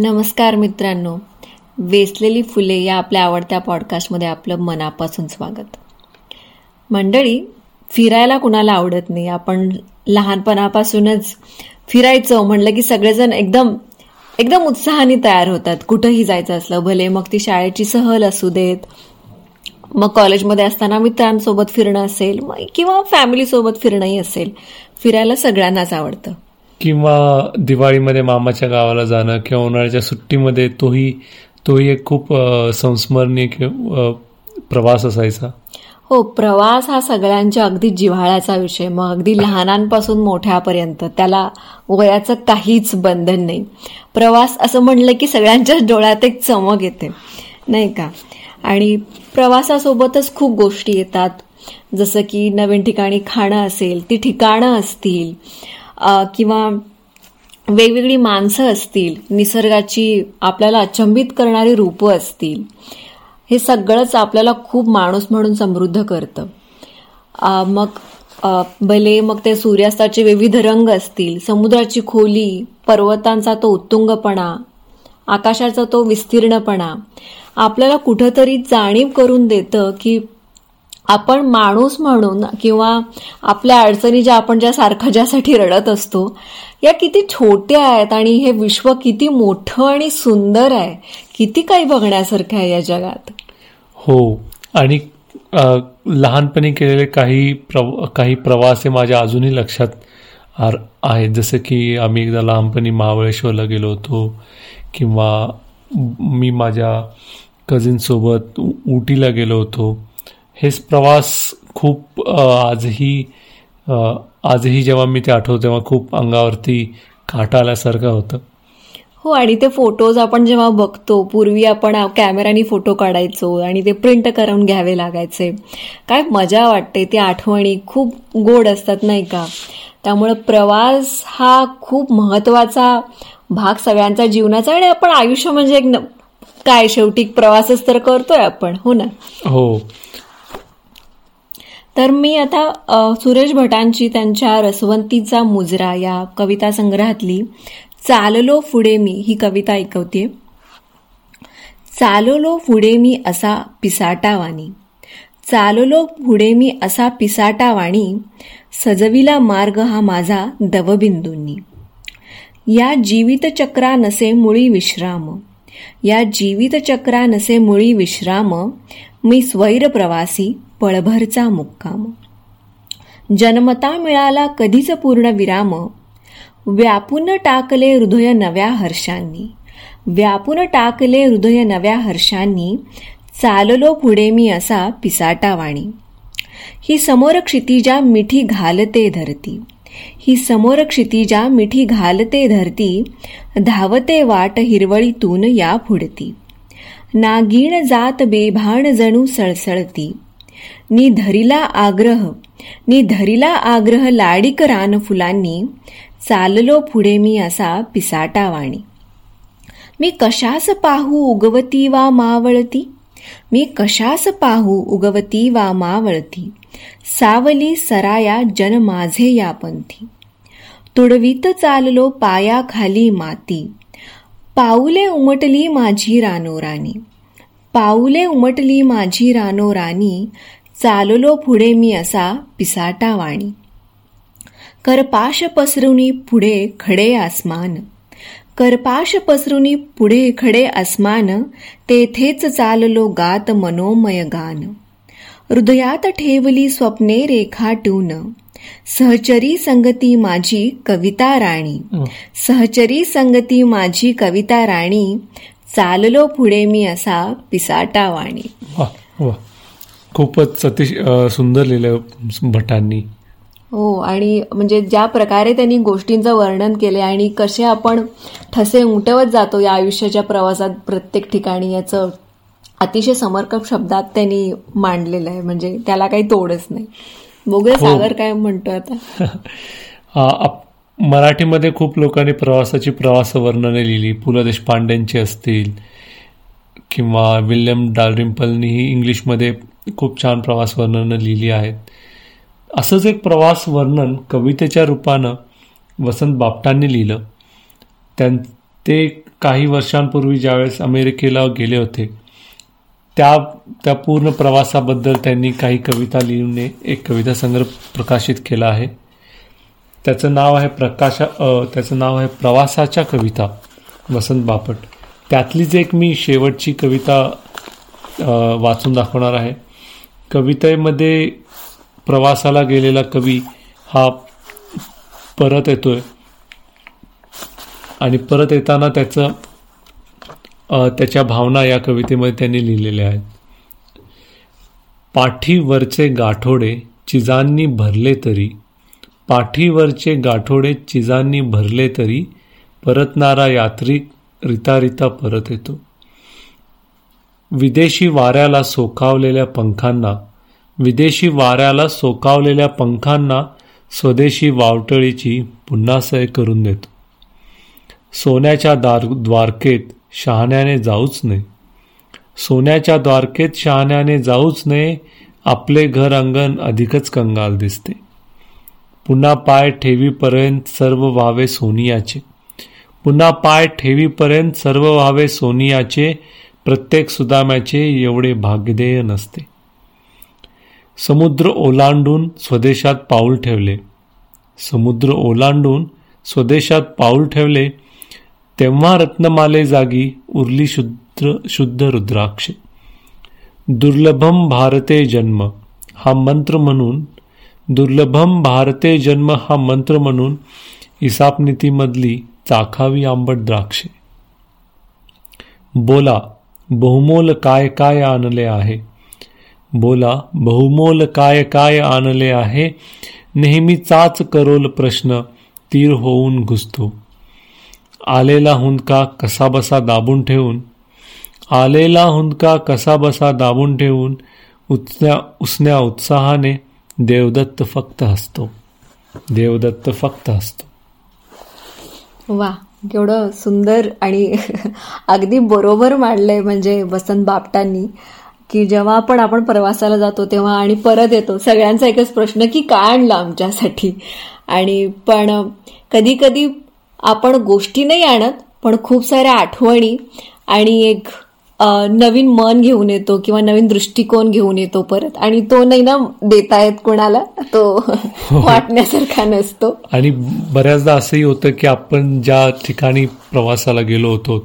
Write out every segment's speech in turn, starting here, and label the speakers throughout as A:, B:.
A: नमस्कार मित्रांनो. वेचलेली फुले या आपल्या आवडत्या पॉडकास्टमध्ये आपलं मनापासून स्वागत. मंडळी फिरायला कुणाला आवडत नाही? आपण लहानपणापासूनच फिरायचं. म्हणलं की सगळेजण एकदम एकदम उत्साहाने तयार होतात. कुठंही जायचं असलं भले मग ती शाळेची सहल असू देत मग कॉलेजमध्ये असताना मित्रांसोबत फिरणं असेल किंवा फॅमिलीसोबत फिरणंही असेल फिरायला सगळ्यांनाच आवडतं.
B: किंवा दिवाळीमध्ये मामाच्या गावाला जाणं किंवा उन्हाळ्याच्या सुट्टीमध्ये तोही तोही एक खूप संस्मरणीय प्रवास असायचा.
A: हो प्रवास हा सगळ्यांच्या अगदी जिव्हाळ्याचा विषय. मग अगदी लहानांपासून मोठ्यापर्यंत त्याला वयाचं काहीच बंधन नाही. प्रवास असं म्हणलं की सगळ्यांच्या डोळ्यात एक चमक येते. नाही का? आणि प्रवासासोबतच खूप गोष्टी येतात. जसं की नवीन ठिकाणी खाणं असेल ती ठिकाणं असतील. किंवा वेगवेगळी माणसं असतील निसर्गाची आपल्याला अचंबित करणारी रूपं असतील हे सगळंच आपल्याला खूप माणूस म्हणून समृद्ध करतं. मग भले मग ते सूर्यास्ताचे विविध रंग असतील समुद्राची खोली पर्वतांचा तो उत्तुंगपणा आकाशाचा तो विस्तीर्णपणा आपल्याला कुठंतरी जाणीव करून देतं की आपण माणूस म्हणून किंवा आपल्या अडचणी ज्या आपण ज्या सारखं ज्यासाठी रडत असतो या किती छोट्या आहेत आणि हे विश्व किती मोठं आणि सुंदर आहे किती काही बघण्यासारखं आहे या जगात.
B: हो आणि लहानपणी केलेले काही प्रव काही प्रवास हे माझ्या अजूनही लक्षात आहेत. जसं की आम्ही एकदा लहानपणी महाबळेश्वरला गेलो होतो किंवा मी माझ्या कझिनसोबत उटीला गेलो होतो. हेच प्रवास खूप आजही आजही जेव्हा मी ते आठवतो तेव्हा खूप अंगावरती काटा आल्यासारखं होतं.
A: हो आणि ते फोटोज आपण जेव्हा बघतो पूर्वी आपण कॅमेऱ्यानी फोटो काढायचो आणि ते प्रिंट करून घ्यावे लागायचे. काय मजा वाटते ते आठवणी खूप गोड असतात नाही का? त्यामुळे प्रवास हा खूप महत्त्वाचा भाग सगळ्यांच्या जीवनाचा आणि आपण आयुष्य म्हणजे एक काय शेवटी प्रवासच तर करतोय आपण हो ना?
B: हो.
A: तर मी आता सुरेश भटांची त्यांच्या रसवंतीचा मुजरा या कविता संग्रहातली चाललो पुढे मी ही कविता ऐकवते चाललो पुढे मी असा पिसाटावाणी चाललो पुढे मी असा पिसाटावाणी सजविला मार्ग हा माझा दवबिंदूंनी. या जीवित चक्रा नसे मुळी विश्राम. या जीवित चक्रा नसे मुळी विश्राम. मी स्वैर प्रवासी पळभरचा मुक्काम. जन्मता मिळाला कधीच पूर्ण विराम. व्यापून टाकले हृदय नव्या हर्षांनी. व्यापून टाकले हृदय नव्या हर्षांनी. चाललो पुढे मी असा पिसाटावाणी ही समोर क्षितिजा मिठी घालते धरती. ही समोर क्षितिजा मिठी घालते धरती. धावते वाट हिरवळीतून या फुडती. नागीण जात बेभाण जणू सळसळती. नी धरिला आग्रह नी धरिला आग्रह लाडिक रान फुलांनी चाललो पुढे मी असा पिसाटावाणी मी कशास पाहू उगवती वा मावळती? मी कशास पाहू उगवती वा मावळती? सावली सराया जन माझे या पंथी. तुडवीत चाललो पाया खाली माती. पाऊले उमटली माझी रानोराणी पाऊले उमटली माझी रानोराणी चाललो पुढे मी असा पिसाटा वाणी. करपाश पसरुनी पुढे खडे आसमान. करपाश पसरुनी पुढे खडे आसमान तेथेच चाललो गात मनोमय गान. हृदयात ठेवली स्वप्ने रेखाटून सहचरी संगती माझी कविता राणी. सहचरी संगती माझी कविता राणी. चाललो पुढे मी असा पिसाटा वाणी.
B: खूपच अतिशय सुंदर लिहिलं भटांनी.
A: हो आणि म्हणजे ज्या प्रकारे त्यांनी गोष्टींचं वर्णन केले आणि कसे आपण ठसे उमटवत जातो या आयुष्याच्या प्रवासात प्रत्येक ठिकाणी याचं अतिशय समर्पक शब्दात त्यांनी मांडलेलं आहे. म्हणजे त्याला काही तोडच नाही. बघूया हो. सागर काय म्हणतो
B: आता? मराठीमध्ये खूप लोकांनी प्रवासाची प्रवास वर्णने लिहिली. पु ल देशपांडेंची असतील किंवा विल्यम डालरिम्पलनीही इंग्लिशमध्ये खूप छान प्रवास वर्णनं लिहिली आहेत. असंच एक प्रवास वर्णन कवितेच्या रूपानं वसंत बापटांनी लिहिलं. त्यां ते काही वर्षांपूर्वी ज्यावेळेस अमेरिकेला गेले होते त्या त्या पूर्ण प्रवासाबद्दल त्यांनी काही कविता लिहून एक कविता संग्रह प्रकाशित केला आहे. त्याचं नाव आहे प्रकाशा त्याचं नाव आहे प्रवासाच्या कविता वसंत बापट. त्यातलीच एक मी शेवटची कविता वाचून दाखवणार आहे. कवितेमध्ये प्रवासाला गेलेला कवी हा परत येतोय. आणि परत येताना त्याचं त्याच्या भावना या कवितेमध्ये त्यांनी लिहिलेल्या आहेत. पाठीवरचे गाठोडे चिजांनी भरले तरी पाठीवरचे गाठोडे चिजांनी भरले तरी परतणारा यात्रिक रिता परत येतो. विदेशी वाऱ्याला सोकावलेल्या पंखांना विदेशी वाऱ्याला सोकावलेल्या पंखांना स्वदेशी वावटळीची पुन्हा सय करून देतो. सोन्याच्या दार द्वारकेत शहाण्याने जाऊच नये. सोन्याच्या द्वारकेत शहाण्याने जाऊच नये आपले घर अंगण अधिकच कंगाल दिसते. पुन्हा पाय ठेवीपर्यंत सर्व व्हावे सोनियाचे. पुन्हा पाय ठेवीपर्यंत सर्व व्हावे सोनियाचे प्रत्येक सुदाम्याचे एवढे भाग्यदेय नसते. समुद्र ओलांडून स्वदेशात पाऊल ठेवले. समुद्र ओलांडून स्वदेशात पाऊल ठेवले तेव्हा रत्नमाले जागी उरली शुद्ध शुद्ध रुद्राक्ष. दुर्लभम भारते जन्म हा मंत्र म्हणून दुर्लभम भारते जन्म हा मंत्र म्हणून इसापनीतीमधली चाखावी आंबट द्राक्षे. बोला बहुमोल काय काय आणले आहे? बोला बहुमोल काय काय आणले आहे? नेहमी चाच करोल प्रश्न तीर होऊन घुसतो. आलेला हुंदका कसाबसा दाबून ठेवून आलेला हुंदका कसाबसा दाबून ठेवून उचण्या उसण्या उत्साहाने देवदत्त फक्त हसतो. देवदत्त फक्त हसतो.
A: वा केवढं सुंदर आणि अगदी बरोबर मांडलंय म्हणजे वसंत बापटांनी की जेव्हा आपण आपण प्रवासाला जातो तेव्हा आणि परत येतो सगळ्यांचा एकच प्रश्न की काय आणलं आमच्यासाठी? आणि पण कधी कधी आपण गोष्टी नाही आणत पण खूप साऱ्या आठवणी आणि एक नवीन मन घेऊन येतो किंवा नवीन दृष्टिकोन घेऊन येतो परत. आणि तो नाही ना देता येत कोणाला तो हो. वाटण्यासारखा नसतो.
B: आणि बऱ्याचदा असंही होतं की आपण ज्या ठिकाणी प्रवासाला गेलो होतो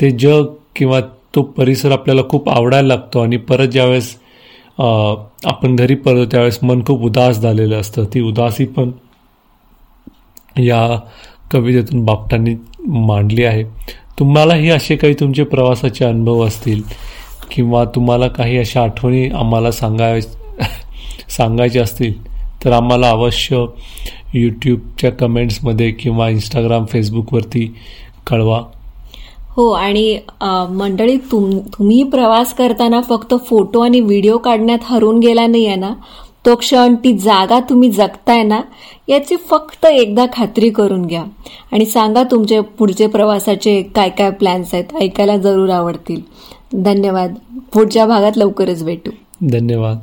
B: ते जग किंवा तो परिसर आपल्याला खूप आवडायला लागतो आणि परत ज्यावेळेस आपण घरी परतो त्यावेळेस मन खूप उदास झालेलं असतं. ती उदासी पण या कवितेतून बापटांनी मांडली आहे. तुम्हालाही असे काही तुमचे प्रवासाचे अनुभव असतील किंवा तुम्हाला काही अशा आठवणी आम्हाला सांगाय सांगायच्या असतील तर आम्हाला अवश्य यूट्यूबच्या कमेंट्समध्ये किंवा इंस्टाग्राम फेसबुकवरती कळवा.
A: हो आणि मंडळी तुम तुम्ही प्रवास करताना फक्त फोटो आणि व्हिडिओ काढण्यात हरून गेला नाही आहे ना? तो क्षण ती जागा तुम्ही जगताय ना याची फक्त एकदा खात्री करून घ्या. आणि सांगा तुमचे पुढचे प्रवासाचे काय काय प्लॅन्स आहेत ऐकायला जरूर आवडतील. धन्यवाद. पुढच्या भागात लवकरच भेटू.
B: धन्यवाद.